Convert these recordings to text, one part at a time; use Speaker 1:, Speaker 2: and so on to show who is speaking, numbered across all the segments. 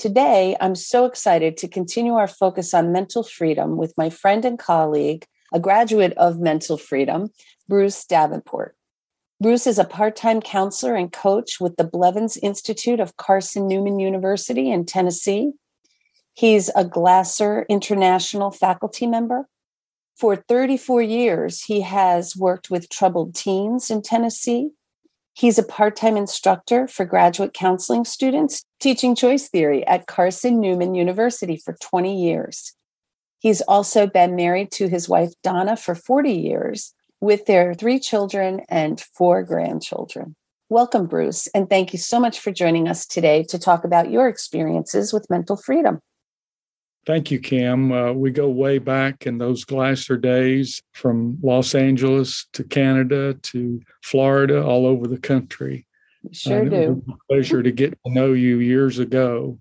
Speaker 1: Today, I'm so excited to continue our focus on mental freedom with my friend and colleague, a graduate of mental freedom, Bruce Davenport. Bruce is a part time counselor and coach with the Blevins Institute of Carson Newman University in Tennessee. He's a Glasser International faculty member. For 34 years, he has worked with troubled teens in Tennessee He's a part time instructor for graduate counseling students teaching choice theory at Carson Newman University for 20 years. He's also been married to his wife, Donna, for 40 years with their three children and four grandchildren. Welcome, Bruce, and thank you so much for joining us today to talk about your experiences with mental freedom.
Speaker 2: Thank you, Kim. Uh, we go way back in those Glasser days from Los Angeles to Canada to Florida, all over the country.
Speaker 1: Sure do.
Speaker 2: pleasure to get to know you years ago.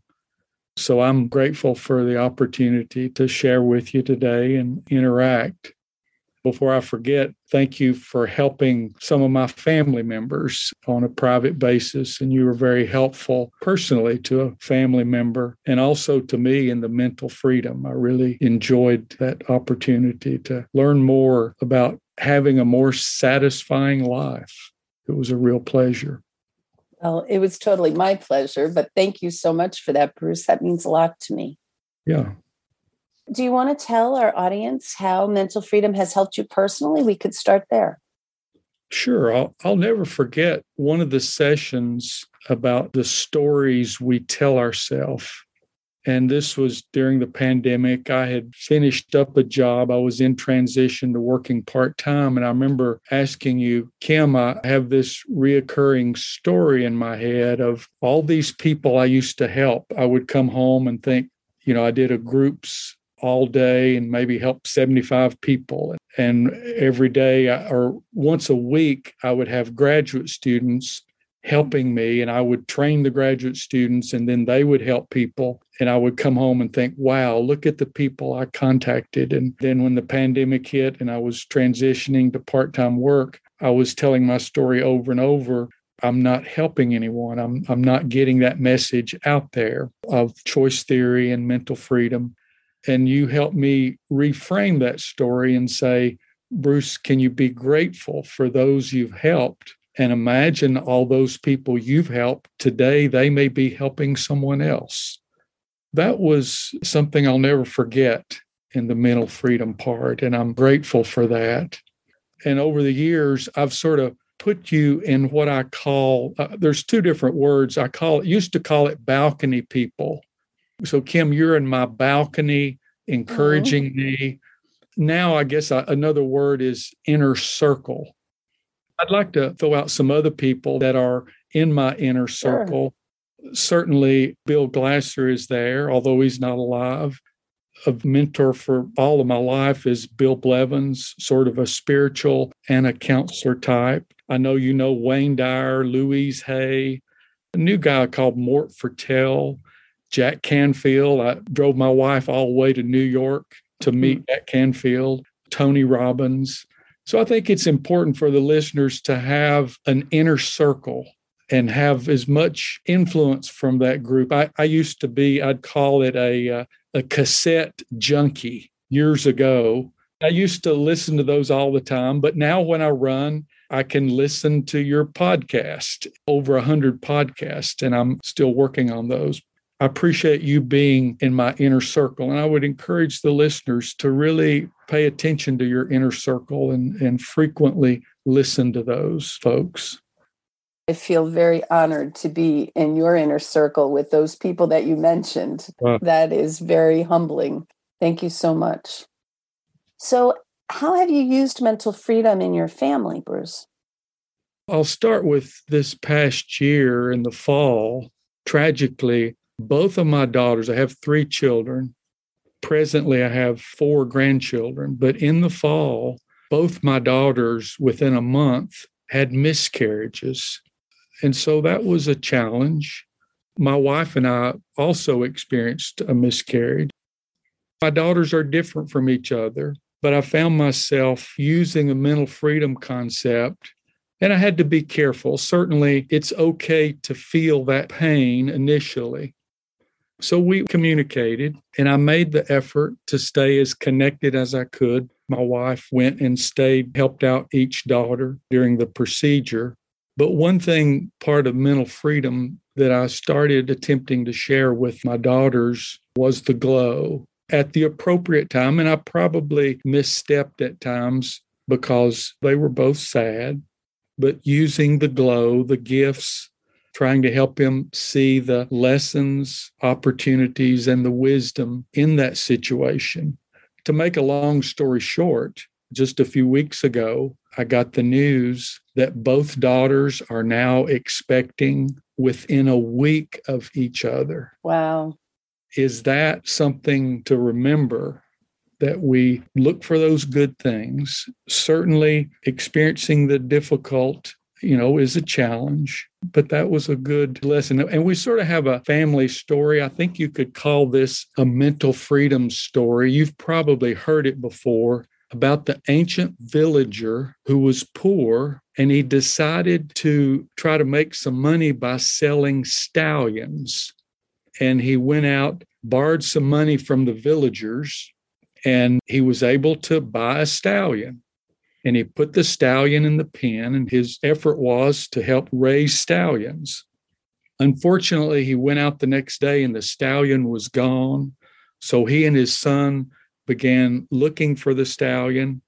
Speaker 2: So I'm grateful for the opportunity to share with you today and interact before I forget, thank you for helping some of my family members on a private basis. And you were very helpful personally to a family member and also to me in the mental freedom. I really enjoyed that opportunity to learn more about having a more satisfying life. It was a real pleasure.
Speaker 1: Well, it was totally my pleasure, but thank you so much for that, Bruce. That means a lot to me.
Speaker 2: Yeah,
Speaker 1: do you want to tell our audience how mental freedom has helped you personally? We could start there.
Speaker 2: Sure. I'll, I'll never forget one of the sessions about the stories we tell ourselves. And this was during the pandemic. I had finished up a job. I was in transition to working part time. And I remember asking you, Kim, I have this reoccurring story in my head of all these people I used to help. I would come home and think, you know, I did a groups all day and maybe help 75 people. And every day uh, or once a week, I would have graduate students helping me and I would train the graduate students and then they would help people. And I would come home and think, wow, look at the people I contacted. And then when the pandemic hit and I was transitioning to part time work, I was telling my story over and over. I'm not helping anyone. I'm, I'm not getting that message out there of choice theory and mental freedom. And you help me reframe that story and say, Bruce, can you be grateful for those you've helped? And imagine all those people you've helped today, they may be helping someone else. That was something I'll never forget in the mental freedom part. And I'm grateful for that. And over the years, I've sort of put you in what I call uh, there's two different words. I call it used to call it balcony people. So, Kim, you're in my balcony, encouraging mm-hmm. me. Now, I guess I, another word is inner circle. I'd like to throw out some other people that are in my inner circle. Sure. Certainly, Bill Glasser is there, although he's not alive. A mentor for all of my life is Bill Blevins, sort of a spiritual and a counselor type. I know you know Wayne Dyer, Louise Hay, a new guy called Mort Fertel, Jack Canfield. I drove my wife all the way to New York to meet Jack Canfield, Tony Robbins. So I think it's important for the listeners to have an inner circle and have as much influence from that group. I, I used to be, I'd call it a, uh, a cassette junkie years ago. I used to listen to those all the time, but now when I run, I can listen to your podcast, over a hundred podcasts, and I'm still working on those. I appreciate you being in my inner circle. And I would encourage the listeners to really pay attention to your inner circle and, and frequently listen to those folks.
Speaker 1: I feel very honored to be in your inner circle with those people that you mentioned. Uh, that is very humbling. Thank you so much. So, how have you used mental freedom in your family, Bruce?
Speaker 2: I'll start with this past year in the fall. Tragically, both of my daughters, I have three children. Presently, I have four grandchildren, but in the fall, both my daughters within a month had miscarriages. And so that was a challenge. My wife and I also experienced a miscarriage. My daughters are different from each other, but I found myself using a mental freedom concept and I had to be careful. Certainly, it's okay to feel that pain initially. So we communicated, and I made the effort to stay as connected as I could. My wife went and stayed, helped out each daughter during the procedure. But one thing, part of mental freedom that I started attempting to share with my daughters was the glow at the appropriate time. And I probably misstepped at times because they were both sad, but using the glow, the gifts, trying to help him see the lessons, opportunities, and the wisdom in that situation. To make a long story short, just a few weeks ago, I got the news that both daughters are now expecting within a week of each other.
Speaker 1: Wow.
Speaker 2: Is that something to remember? That we look for those good things. Certainly, experiencing the difficult you know, is a challenge, but that was a good lesson. And we sort of have a family story. I think you could call this a mental freedom story. You've probably heard it before about the ancient villager who was poor and he decided to try to make some money by selling stallions. And he went out, borrowed some money from the villagers, and he was able to buy a stallion and he put the stallion in the pen, and his effort was to help raise stallions. Unfortunately, he went out the next day and the stallion was gone. So he and his son began looking for the stallion.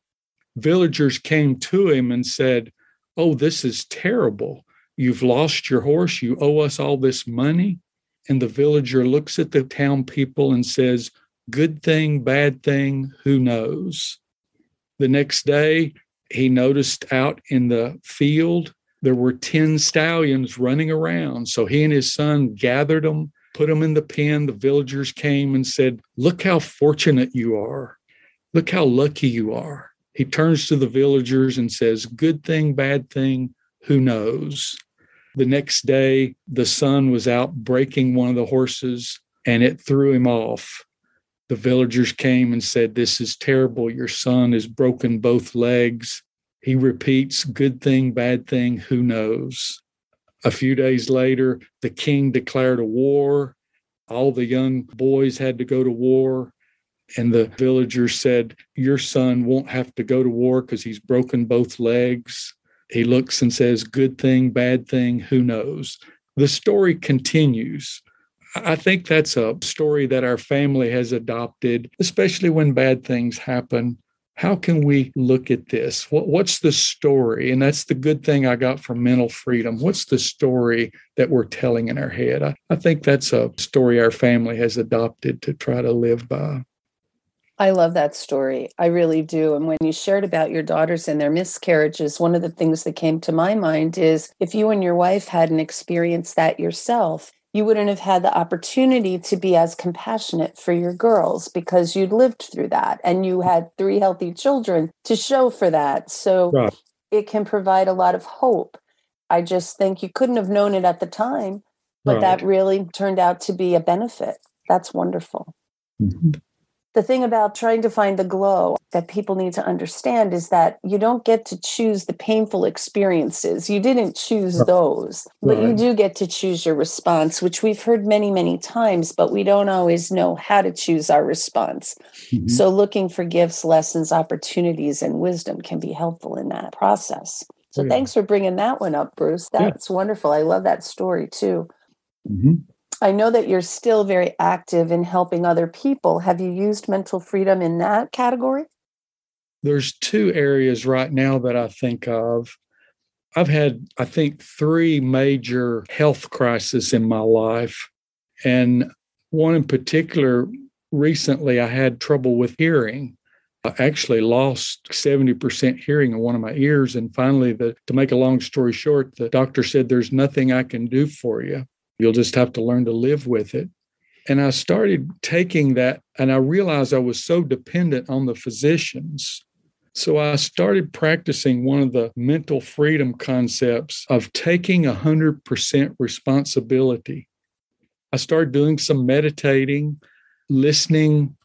Speaker 2: Villagers came to him and said, Oh, this is terrible. You've lost your horse. You owe us all this money. And the villager looks at the town people and says, Good thing, bad thing, who knows? The next day, he noticed out in the field there were 10 stallions running around. So he and his son gathered them, put them in the pen. The villagers came and said, Look how fortunate you are. Look how lucky you are. He turns to the villagers and says, Good thing, bad thing, who knows? The next day, the son was out breaking one of the horses and it threw him off the villagers came and said, This is terrible. Your son has broken both legs. He repeats, Good thing, bad thing, who knows? A few days later, the king declared a war. All the young boys had to go to war. And the villagers said, Your son won't have to go to war because he's broken both legs. He looks and says, Good thing, bad thing, who knows? The story continues. I think that's a story that our family has adopted, especially when bad things happen. How can we look at this? What, what's the story? And that's the good thing I got from mental freedom. What's the story that we're telling in our head? I, I think that's a story our family has adopted to try to live by.
Speaker 1: I love that story. I really do. And when you shared about your daughters and their miscarriages, one of the things that came to my mind is if you and your wife hadn't experienced that yourself, you wouldn't have had the opportunity to be as compassionate for your girls because you'd lived through that and you had three healthy children to show for that. So right. it can provide a lot of hope. I just think you couldn't have known it at the time, but right. that really turned out to be a benefit. That's wonderful. Mm-hmm the thing about trying to find the glow that people need to understand is that you don't get to choose the painful experiences. You didn't choose those, but right. you do get to choose your response, which we've heard many, many times, but we don't always know how to choose our response. Mm-hmm. So, looking for gifts, lessons, opportunities, and wisdom can be helpful in that process. So, yeah. thanks for bringing that one up, Bruce. That's yeah. wonderful. I love that story too. Mm-hmm. I know that you're still very active in helping other people. Have you used mental freedom in that category?
Speaker 2: There's two areas right now that I think of. I've had, I think, three major health crises in my life. And one in particular, recently, I had trouble with hearing. I actually lost 70% hearing in one of my ears. And finally, the, to make a long story short, the doctor said, There's nothing I can do for you. You'll just have to learn to live with it. And I started taking that, and I realized I was so dependent on the physicians. So I started practicing one of the mental freedom concepts of taking 100% responsibility. I started doing some meditating, listening.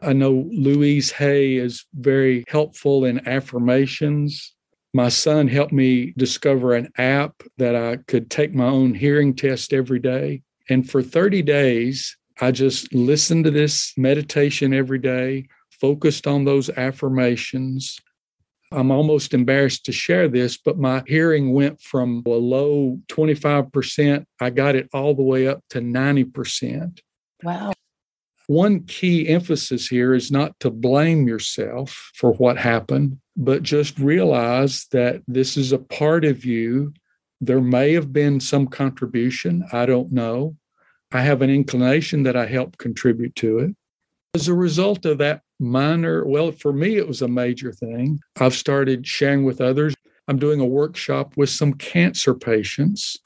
Speaker 2: I know Louise Hay is very helpful in affirmations. My son helped me discover an app that I could take my own hearing test every day. And for 30 days, I just listened to this meditation every day, focused on those affirmations. I'm almost embarrassed to share this, but my hearing went from a low 25%, I got it all the way up to 90%.
Speaker 1: Wow.
Speaker 2: One key emphasis here is not to blame yourself for what happened, but just realize that this is a part of you. There may have been some contribution. I don't know. I have an inclination that I helped contribute to it. As a result of that minor, well, for me, it was a major thing. I've started sharing with others. I'm doing a workshop with some cancer patients,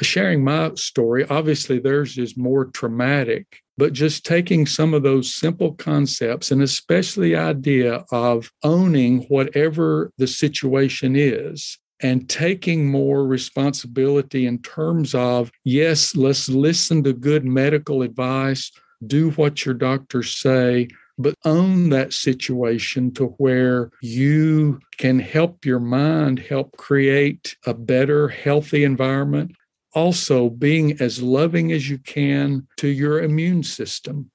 Speaker 2: sharing my story. Obviously, theirs is more traumatic, but just taking some of those simple concepts and especially the idea of owning whatever the situation is and taking more responsibility in terms of yes, let's listen to good medical advice, do what your doctors say, but own that situation to where you can help your mind help create a better, healthy environment. Also, being as loving as you can to your immune system.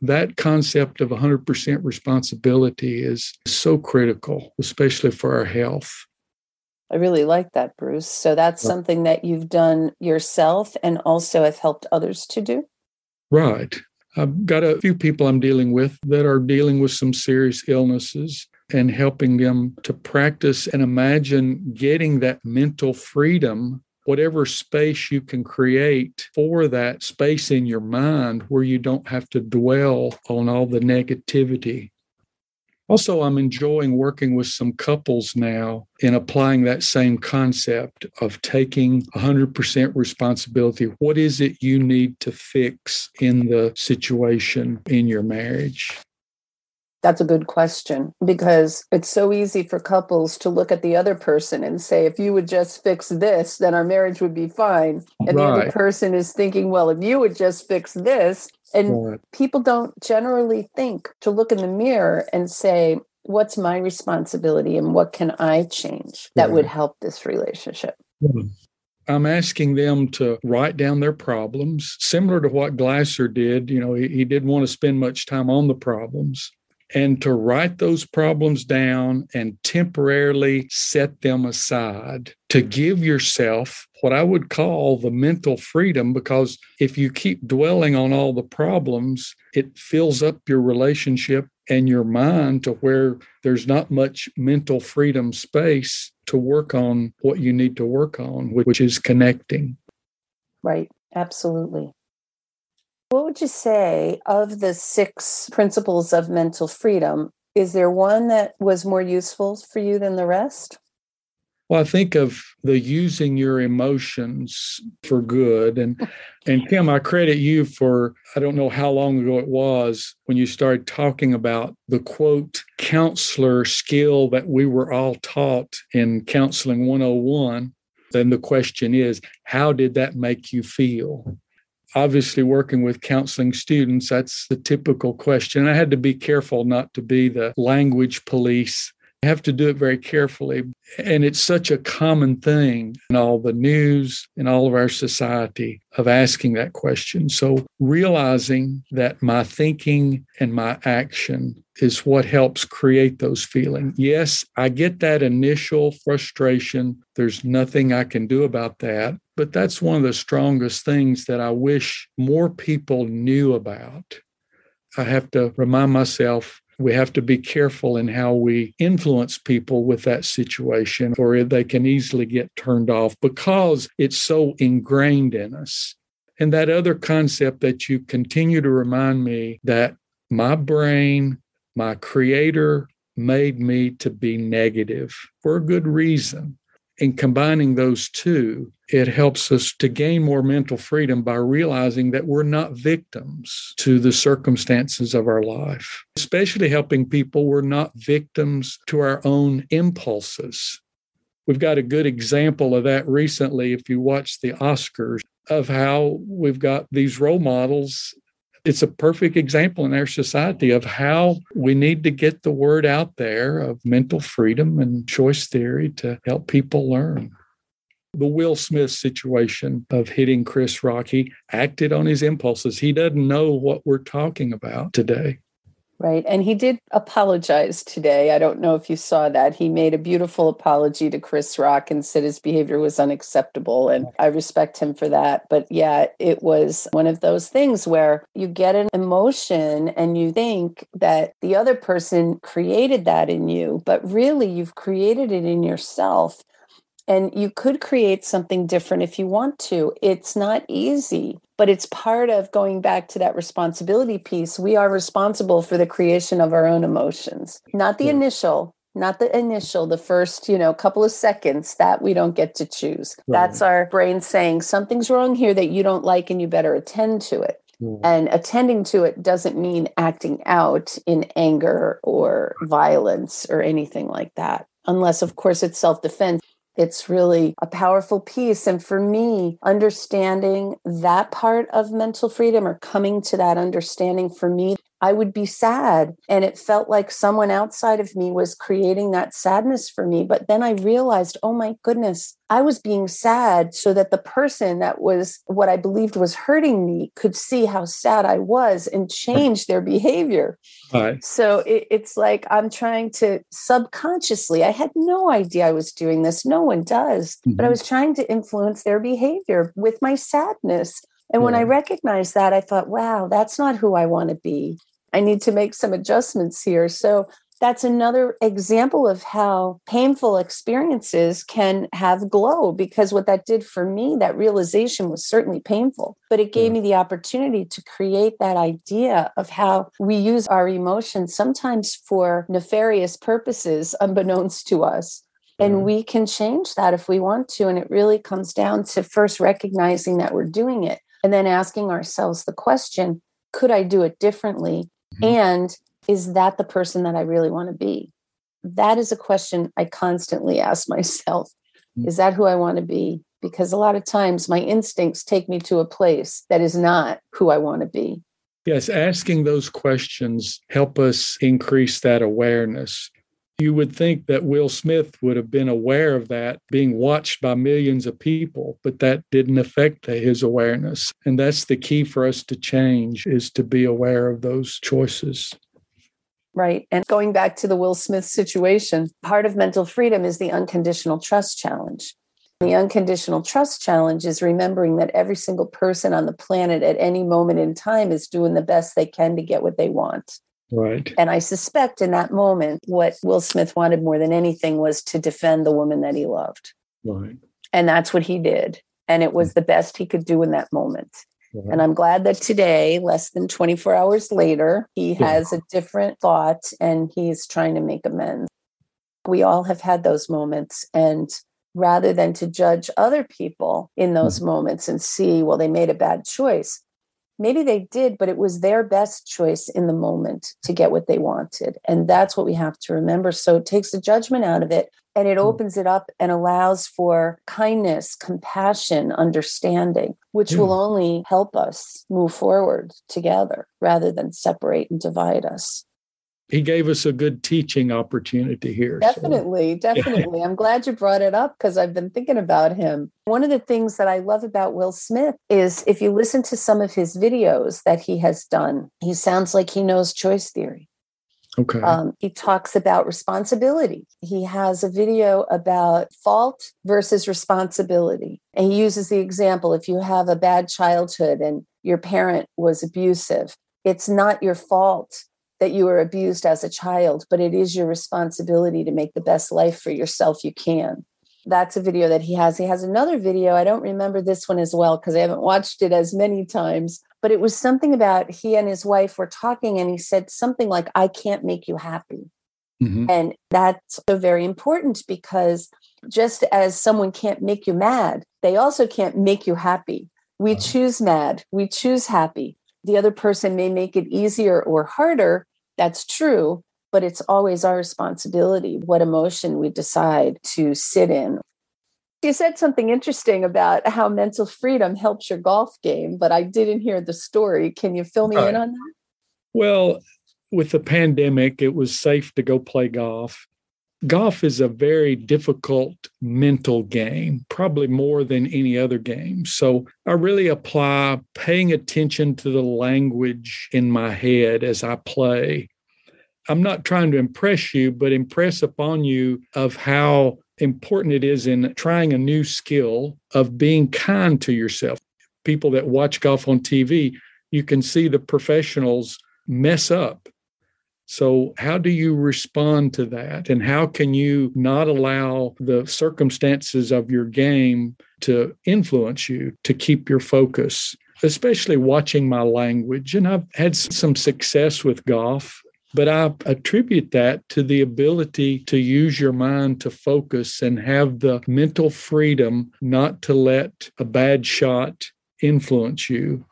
Speaker 2: That concept of 100% responsibility is so critical, especially for our health.
Speaker 1: I really like that, Bruce. So that's something that you've done yourself and also have helped others to do?
Speaker 2: Right. I've got a few people I'm dealing with that are dealing with some serious illnesses and helping them to practice and imagine getting that mental freedom, whatever space you can create for that space in your mind where you don't have to dwell on all the negativity also, I'm enjoying working with some couples now in applying that same concept of taking 100% responsibility. What is it you need to fix in the situation in your marriage?
Speaker 1: That's a good question because it's so easy for couples to look at the other person and say, if you would just fix this, then our marriage would be fine. And right. the other person is thinking, well, if you would just fix this. And right. people don't generally think to look in the mirror and say, what's my responsibility and what can I change that right. would help this relationship? Hmm.
Speaker 2: I'm asking them to write down their problems, similar to what Glasser did. You know, he, he didn't want to spend much time on the problems and to write those problems down and temporarily set them aside to give yourself what I would call the mental freedom. Because if you keep dwelling on all the problems, it fills up your relationship and your mind to where there's not much mental freedom space to work on what you need to work on, which is connecting.
Speaker 1: Right. Absolutely. What would you say of the six principles of mental freedom? Is there one that was more useful for you than the rest?
Speaker 2: Well, I think of the using your emotions for good. And and Kim, I credit you for I don't know how long ago it was when you started talking about the quote counselor skill that we were all taught in counseling 101. Then the question is, how did that make you feel? Obviously working with counseling students, that's the typical question. I had to be careful not to be the language police. I have to do it very carefully. And it's such a common thing in all the news in all of our society of asking that question. So realizing that my thinking and my action is what helps create those feelings. Yes, I get that initial frustration. There's nothing I can do about that. But that's one of the strongest things that I wish more people knew about. I have to remind myself we have to be careful in how we influence people with that situation, or they can easily get turned off because it's so ingrained in us. And that other concept that you continue to remind me that my brain, my creator made me to be negative for a good reason. And combining those two, it helps us to gain more mental freedom by realizing that we're not victims to the circumstances of our life, especially helping people we're not victims to our own impulses. We've got a good example of that recently if you watch the Oscars of how we've got these role models. It's a perfect example in our society of how we need to get the word out there of mental freedom and choice theory to help people learn the Will Smith situation of hitting Chris Rock. He acted on his impulses. He doesn't know what we're talking about today.
Speaker 1: Right. And he did apologize today. I don't know if you saw that. He made a beautiful apology to Chris Rock and said his behavior was unacceptable. And I respect him for that. But yeah, it was one of those things where you get an emotion and you think that the other person created that in you, but really you've created it in yourself and you could create something different if you want to. It's not easy, but it's part of going back to that responsibility piece. We are responsible for the creation of our own emotions, not the yeah. initial, not the initial, the first, you know, couple of seconds that we don't get to choose. Right. That's our brain saying something's wrong here that you don't like and you better attend to it. And attending to it doesn't mean acting out in anger or violence or anything like that, unless, of course, it's self defense. It's really a powerful piece. And for me, understanding that part of mental freedom or coming to that understanding for me I would be sad. And it felt like someone outside of me was creating that sadness for me. But then I realized, oh my goodness, I was being sad so that the person that was what I believed was hurting me could see how sad I was and change their behavior. Right. So it, it's like I'm trying to subconsciously, I had no idea I was doing this. No one does. Mm-hmm. But I mm-hmm. was trying to influence their behavior with my sadness. And yeah. when I recognized that, I thought, wow, that's not who I want to be. I need to make some adjustments here. So that's another example of how painful experiences can have glow because what that did for me that realization was certainly painful but it gave me the opportunity to create that idea of how we use our emotions sometimes for nefarious purposes unbeknownst to us. And we can change that if we want to and it really comes down to first recognizing that we're doing it and then asking ourselves the question could i do it differently Mm-hmm. And is that the person that I really want to be? That is a question I constantly ask myself. Mm-hmm. Is that who I want to be? Because a lot of times my instincts take me to a place that is not who I want to be.
Speaker 2: Yes, asking those questions help us increase that awareness you would think that Will Smith would have been aware of that being watched by millions of people, but that didn't affect his awareness. And that's the key for us to change is to be aware of those choices.
Speaker 1: Right. And going back to the Will Smith situation, part of mental freedom is the unconditional trust challenge. The unconditional trust challenge is remembering that every single person on the planet at any moment in time is doing the best they can to get what they want.
Speaker 2: Right.
Speaker 1: And I suspect in that moment, what Will Smith wanted more than anything was to defend the woman that he loved.
Speaker 2: Right.
Speaker 1: And that's what he did. And it was the best he could do in that moment. Right. And I'm glad that today, less than 24 hours later, he has a different thought and he's trying to make amends. We all have had those moments. And rather than to judge other people in those mm-hmm. moments and see, well, they made a bad choice, maybe they did, but it was their best choice in the moment to get what they wanted. And that's what we have to remember. So it takes the judgment out of it and it hmm. opens it up and allows for kindness, compassion, understanding, which will hmm. only help us move forward together rather than separate and divide us
Speaker 2: he gave us a good teaching opportunity here.
Speaker 1: Definitely, so. definitely. I'm glad you brought it up because I've been thinking about him. One of the things that I love about Will Smith is if you listen to some of his videos that he has done, he sounds like he knows choice theory.
Speaker 2: Okay. Um,
Speaker 1: he talks about responsibility. He has a video about fault versus responsibility. And he uses the example if you have a bad childhood and your parent was abusive, it's not your fault that you were abused as a child, but it is your responsibility to make the best life for yourself you can. That's a video that he has. He has another video. I don't remember this one as well because I haven't watched it as many times, but it was something about he and his wife were talking and he said something like, I can't make you happy. Mm-hmm. And that's so very important because just as someone can't make you mad, they also can't make you happy. We uh-huh. choose mad, we choose happy. The other person may make it easier or harder. That's true, but it's always our responsibility what emotion we decide to sit in. You said something interesting about how mental freedom helps your golf game, but I didn't hear the story. Can you fill me right. in on that?
Speaker 2: Well, with the pandemic, it was safe to go play golf. Golf is a very difficult mental game, probably more than any other game. So I really apply paying attention to the language in my head as I play. I'm not trying to impress you, but impress upon you of how important it is in trying a new skill of being kind to yourself. People that watch golf on TV, you can see the professionals mess up so, how do you respond to that? And how can you not allow the circumstances of your game to influence you to keep your focus, especially watching my language? And I've had some success with golf, but I attribute that to the ability to use your mind to focus and have the mental freedom not to let a bad shot influence you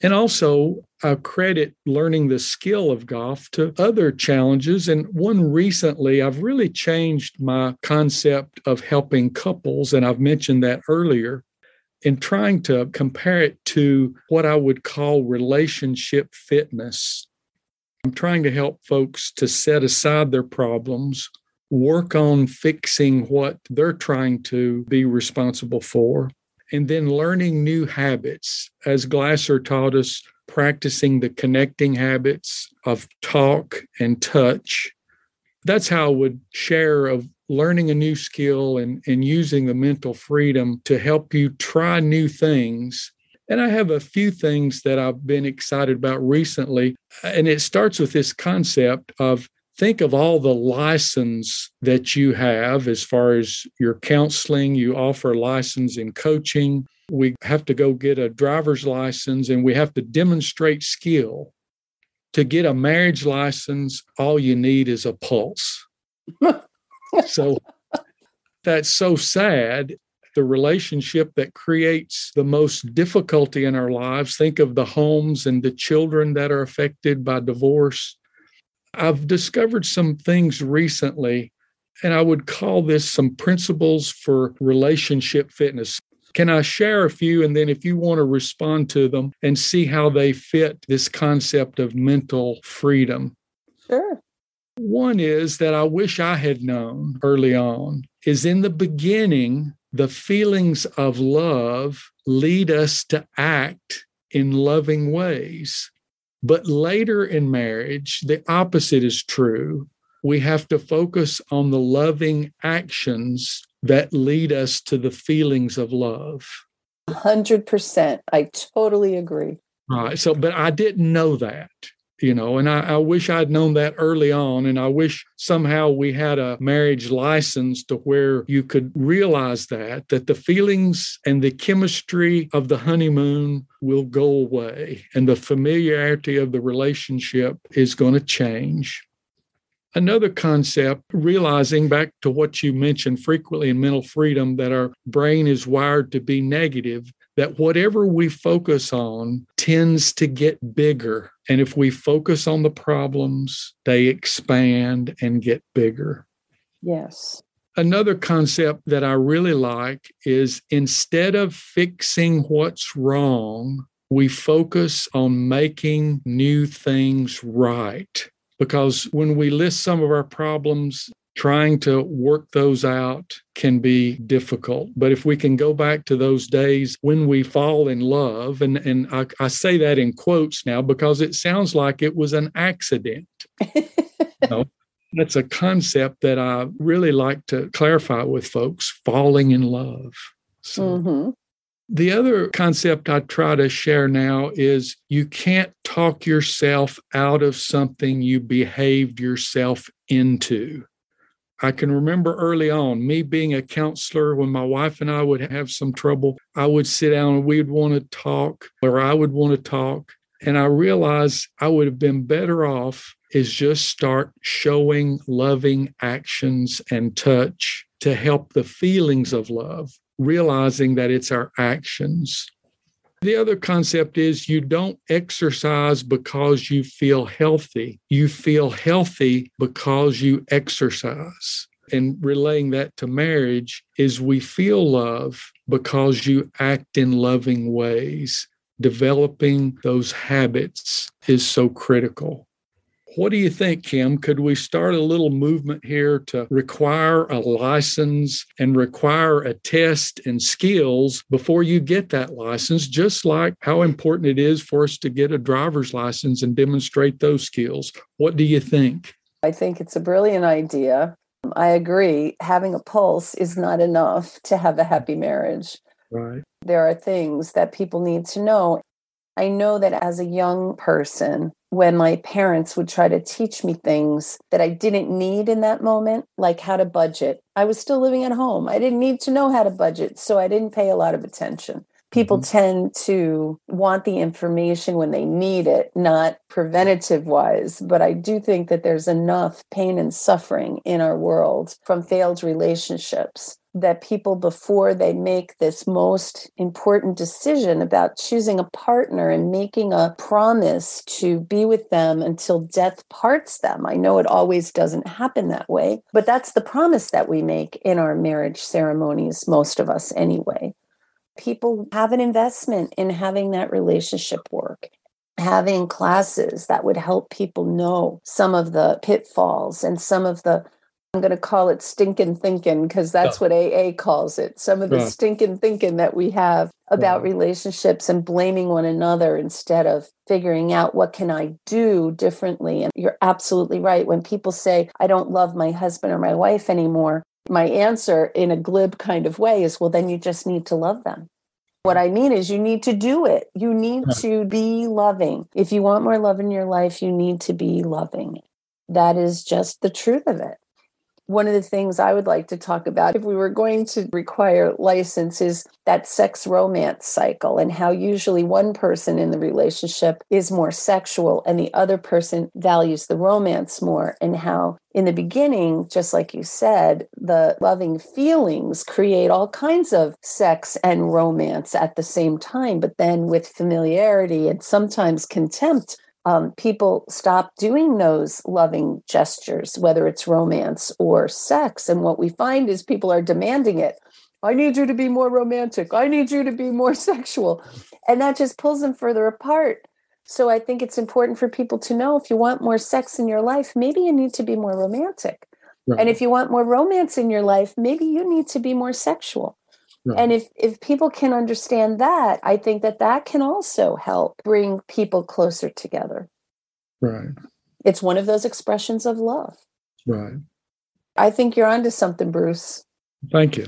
Speaker 2: and also, I credit learning the skill of golf to other challenges. And one recently, I've really changed my concept of helping couples, and I've mentioned that earlier, in trying to compare it to what I would call relationship fitness. I'm trying to help folks to set aside their problems, work on fixing what they're trying to be responsible for, and then learning new habits. As Glasser taught us, practicing the connecting habits of talk and touch. That's how I would share of learning a new skill and, and using the mental freedom to help you try new things. And I have a few things that I've been excited about recently. And it starts with this concept of think of all the license that you have as far as your counseling. You offer license in coaching. We have to go get a driver's license and we have to demonstrate skill. To get a marriage license all you need is a pulse. So that's so sad. The relationship that creates the most difficulty in our lives think of the homes and the children that are affected by divorce I've discovered some things recently, and I would call this some principles for relationship fitness. Can I share a few? And then if you want to respond to them and see how they fit this concept of mental freedom.
Speaker 1: Sure.
Speaker 2: One is that I wish I had known early on is in the beginning, the feelings of love lead us to act in loving ways. But later in marriage, the opposite is true. We have to focus on the loving actions that lead us to the feelings of love.
Speaker 1: 100%. I totally agree.
Speaker 2: Right. So, but I didn't know that you know and I, I, wish i'd known that early on and i wish somehow we had a marriage license to where you could realize that that the feelings and the chemistry of the honeymoon will go away and the familiarity of the relationship is going to change. Another concept, realizing back to what you mentioned frequently in mental freedom, that our brain is wired to be negative, that whatever we focus on tends to get bigger. And if we focus on the problems, they expand and get bigger.
Speaker 1: Yes.
Speaker 2: Another concept that I really like is instead of fixing what's wrong, we focus on making new things right because when we list some of our problems, trying to work those out can be difficult. But if we can go back to those days when we fall in love, and, and I, I say that in quotes now because it sounds like it was an accident. you know? That's a concept that I really like to clarify with folks falling in love. So, mm-hmm. The other concept I try to share now is you can't talk yourself out of something you behaved yourself into. I can remember early on me being a counselor when my wife and I would have some trouble. I would sit down and we'd want to talk, or I would want to talk. And I realized I would have been better off is just start showing loving actions and touch to help the feelings of love, realizing that it's our actions. The other concept is you don't exercise because you feel healthy. You feel healthy because you exercise. And relaying that to marriage is we feel love because you act in loving ways. Developing those habits is so critical. What do you think, Kim? Could we start a little movement here to require a license and require a test and skills before you get that license, just like how important it is for us to get a driver's license and demonstrate those skills? What do you think?
Speaker 1: I think it's a brilliant idea. I agree. Having a pulse is not enough to have a happy marriage.
Speaker 2: Right.
Speaker 1: There are things that people need to know. I know that as a young person, when my parents would try to teach me things that I didn't need in that moment, like how to budget, I was still living at home. I didn't need to know how to budget, so I didn't pay a lot of attention. People mm-hmm. tend to want the information when they need it, not preventative wise. But I do think that there's enough pain and suffering in our world from failed relationships that people before they make this most important decision about choosing a partner and making a promise to be with them until death parts them. I know it always doesn't happen that way, but that's the promise that we make in our marriage ceremonies, most of us anyway. People have an investment in having that relationship work having classes that would help people know some of the pitfalls and some of the I'm going to call it stinking thinking because that's what AA calls it. Some of the stinking thinking that we have about relationships and blaming one another instead of figuring out what can I do differently. And you're absolutely right. When people say, I don't love my husband or my wife anymore, my answer in a glib kind of way is, well, then you just need to love them. What I mean is, you need to do it. You need to be loving. If you want more love in your life, you need to be loving. That is just the truth of it one of the things I would like to talk about if we were going to require license is that sex romance cycle and how usually one person in the relationship is more sexual and the other person values the romance more and how in the beginning just like you said the loving feelings create all kinds of sex and romance at the same time but then with familiarity and sometimes contempt um, people stop doing those loving gestures, whether it's romance or sex. And what we find is people are demanding it. I need you to be more romantic. I need you to be more sexual. And that just pulls them further apart. So I think it's important for people to know if you want more sex in your life, maybe you need to be more romantic. Right. And if you want more romance in your life, maybe you need to be more sexual. Right. And if if people can understand that, I think that that can also help bring people closer together.
Speaker 2: Right.
Speaker 1: It's one of those expressions of love.
Speaker 2: Right.
Speaker 1: I think you're onto something, Bruce.
Speaker 2: Thank you.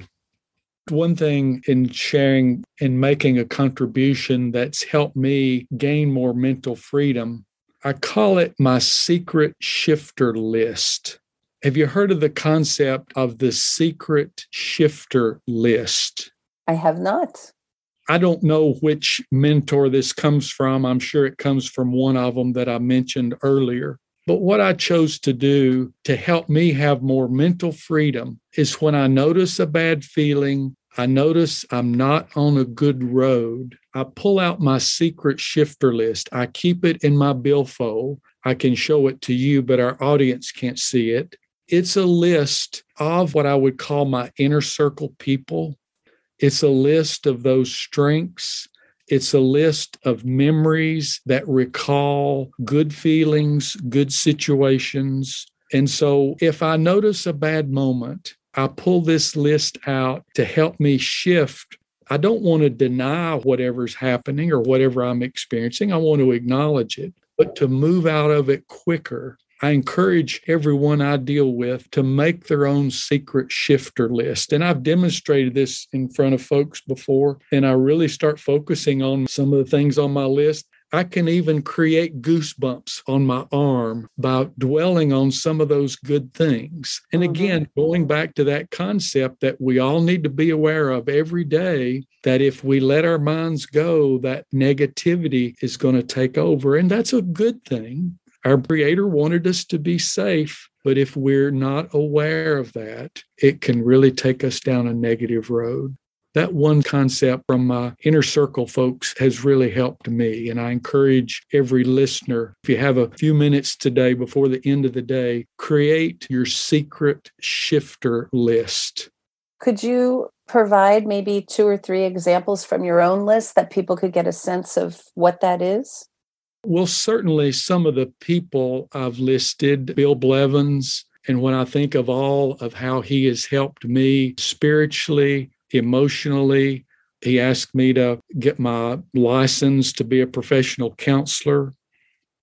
Speaker 2: One thing in sharing and making a contribution that's helped me gain more mental freedom, I call it my secret shifter list. Have you heard of the concept of the secret shifter list?
Speaker 1: I have not.
Speaker 2: I don't know which mentor this comes from. I'm sure it comes from one of them that I mentioned earlier. But what I chose to do to help me have more mental freedom is when I notice a bad feeling, I notice I'm not on a good road, I pull out my secret shifter list. I keep it in my billfold. I can show it to you, but our audience can't see it. It's a list of what I would call my inner circle people. It's a list of those strengths. It's a list of memories that recall good feelings, good situations. And so if I notice a bad moment, I pull this list out to help me shift. I don't want to deny whatever's happening or whatever I'm experiencing. I want to acknowledge it, but to move out of it quicker I encourage everyone I deal with to make their own secret shifter list. And I've demonstrated this in front of folks before, and I really start focusing on some of the things on my list. I can even create goosebumps on my arm by dwelling on some of those good things. And mm-hmm. again, going back to that concept that we all need to be aware of every day that if we let our minds go, that negativity is going to take over. And that's a good thing Our Creator wanted us to be safe, but if we're not aware of that, it can really take us down a negative road. That one concept from my inner circle folks has really helped me. And I encourage every listener, if you have a few minutes today before the end of the day, create your secret shifter list.
Speaker 1: Could you provide maybe two or three examples from your own list that people could get a sense of what that is?
Speaker 2: Well, certainly some of the people I've listed, Bill Blevins, and when I think of all of how he has helped me spiritually, emotionally, he asked me to get my license to be a professional counselor.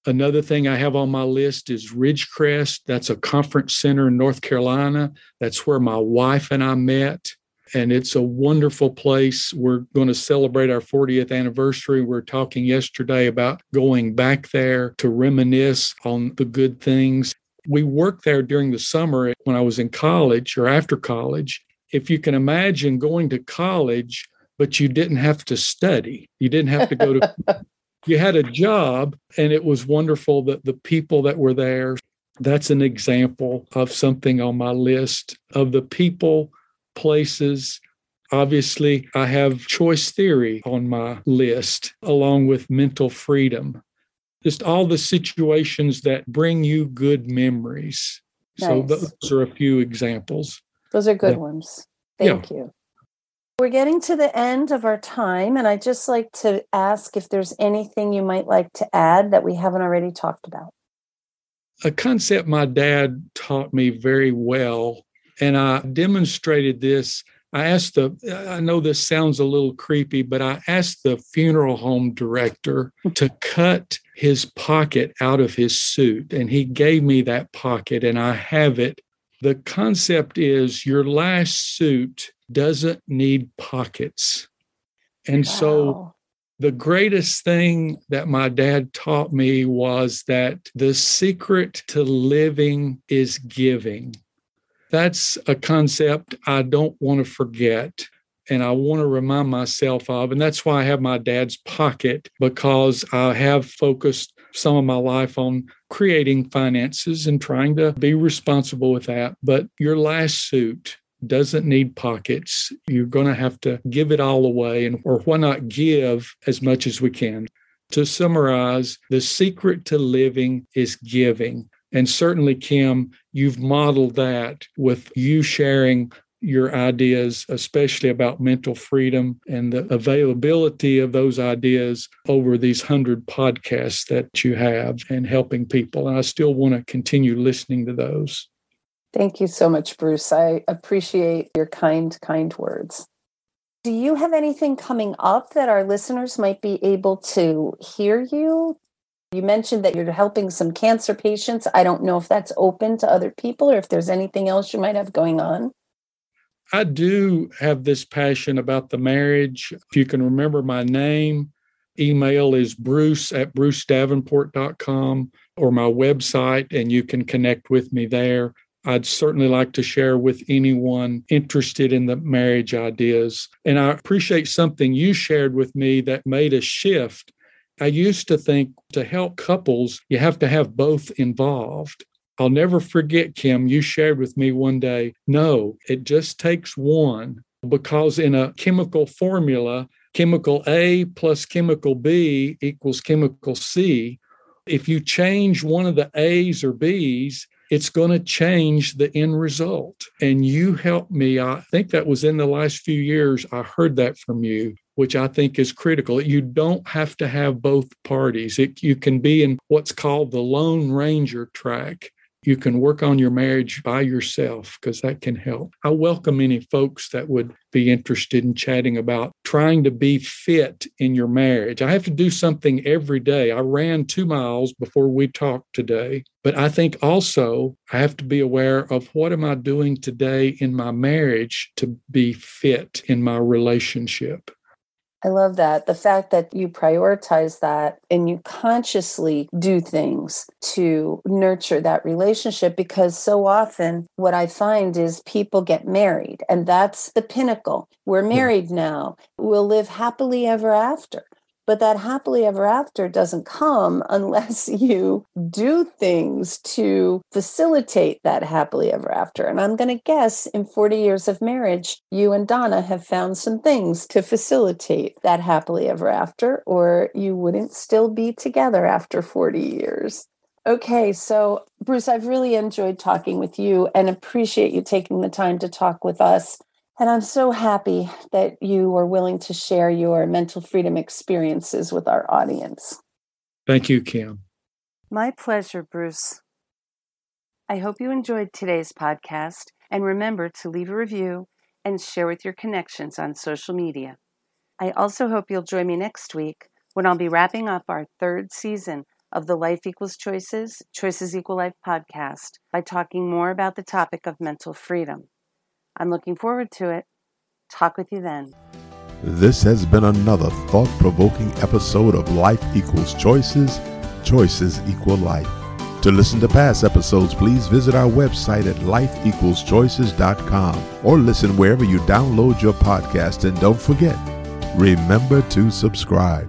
Speaker 2: Another thing I have on my list is Ridgecrest. That's a conference center in North Carolina. That's where my wife and I met and it's a wonderful place. We're going to celebrate our 40th anniversary. We are talking yesterday about going back there to reminisce on the good things. We worked there during the summer when I was in college or after college. If you can imagine going to college, but you didn't have to study, you didn't have to go to, you had a job, and it was wonderful that the people that were there. That's an example of something on my list of the people places. Obviously, I have choice theory on my list, along with mental freedom. Just all the situations that bring you good memories. Nice. So, those are a few examples.
Speaker 1: Those are good ones. Thank yeah. you. We're getting to the end of our time, and I'd just like to ask if there's anything you might like to add that we haven't already talked about.
Speaker 2: A concept my dad taught me very well and I demonstrated this. I asked the, I know this sounds a little creepy, but I asked the funeral home director to cut his pocket out of his suit. And he gave me that pocket, and I have it. The concept is your last suit doesn't need pockets. And wow. so the greatest thing that my dad taught me was that the secret to living is giving. That's a concept I don't want to forget and I want to remind myself of. And that's why I have my dad's pocket because I have focused some of my life on creating finances and trying to be responsible with that. But your last suit doesn't need pockets. You're going to have to give it all away. And or why not give as much as we can? To summarize, the secret to living is giving. And certainly, Kim, you've modeled that with you sharing your ideas, especially about mental freedom and the availability of those ideas over these hundred podcasts that you have and helping people. And I still want to continue listening to those.
Speaker 1: Thank you so much, Bruce. I appreciate your kind, kind words. Do you have anything coming up that our listeners might be able to hear you you mentioned that you're helping some cancer patients. I don't know if that's open to other people or if there's anything else you might have going on.
Speaker 2: I do have this passion about the marriage. If you can remember my name, email is bruce at brucedavenport.com or my website, and you can connect with me there. I'd certainly like to share with anyone interested in the marriage ideas. And I appreciate something you shared with me that made a shift I used to think to help couples, you have to have both involved. I'll never forget, Kim, you shared with me one day no, it just takes one because in a chemical formula, chemical A plus chemical B equals chemical C. If you change one of the A's or B's, it's going to change the end result. And you helped me. I think that was in the last few years. I heard that from you, which I think is critical. You don't have to have both parties. It, you can be in what's called the Lone Ranger track you can work on your marriage by yourself because that can help. I welcome any folks that would be interested in chatting about trying to be fit in your marriage. I have to do something every day. I ran two miles before we talked today, but I think also I have to be aware of what am I doing today in my marriage to be fit in my relationship.
Speaker 1: I love that. The fact that you prioritize that and you consciously do things to nurture that relationship because so often what I find is people get married and that's the pinnacle. We're married now. We'll live happily ever after. But that happily ever after doesn't come unless you do things to facilitate that happily ever after. And I'm going to guess in 40 years of marriage, you and Donna have found some things to facilitate that happily ever after, or you wouldn't still be together after 40 years. Okay, so Bruce, I've really enjoyed talking with you and appreciate you taking the time to talk with us. And I'm so happy that you were willing to share your mental freedom experiences with our audience.
Speaker 2: Thank you, Kim.
Speaker 1: My pleasure, Bruce. I hope you enjoyed today's podcast and remember to leave a review and share with your connections on social media. I also hope you'll join me next week when I'll be wrapping up our third season of the Life Equals Choices, Choices Equal Life podcast by talking more about the topic of mental freedom. I'm looking forward to it. Talk with you then.
Speaker 3: This has been another thought provoking episode of Life Equals Choices, Choices Equal Life. To listen to past episodes, please visit our website at lifeequalschoices.com or listen wherever you download your podcast. And don't forget, remember to subscribe.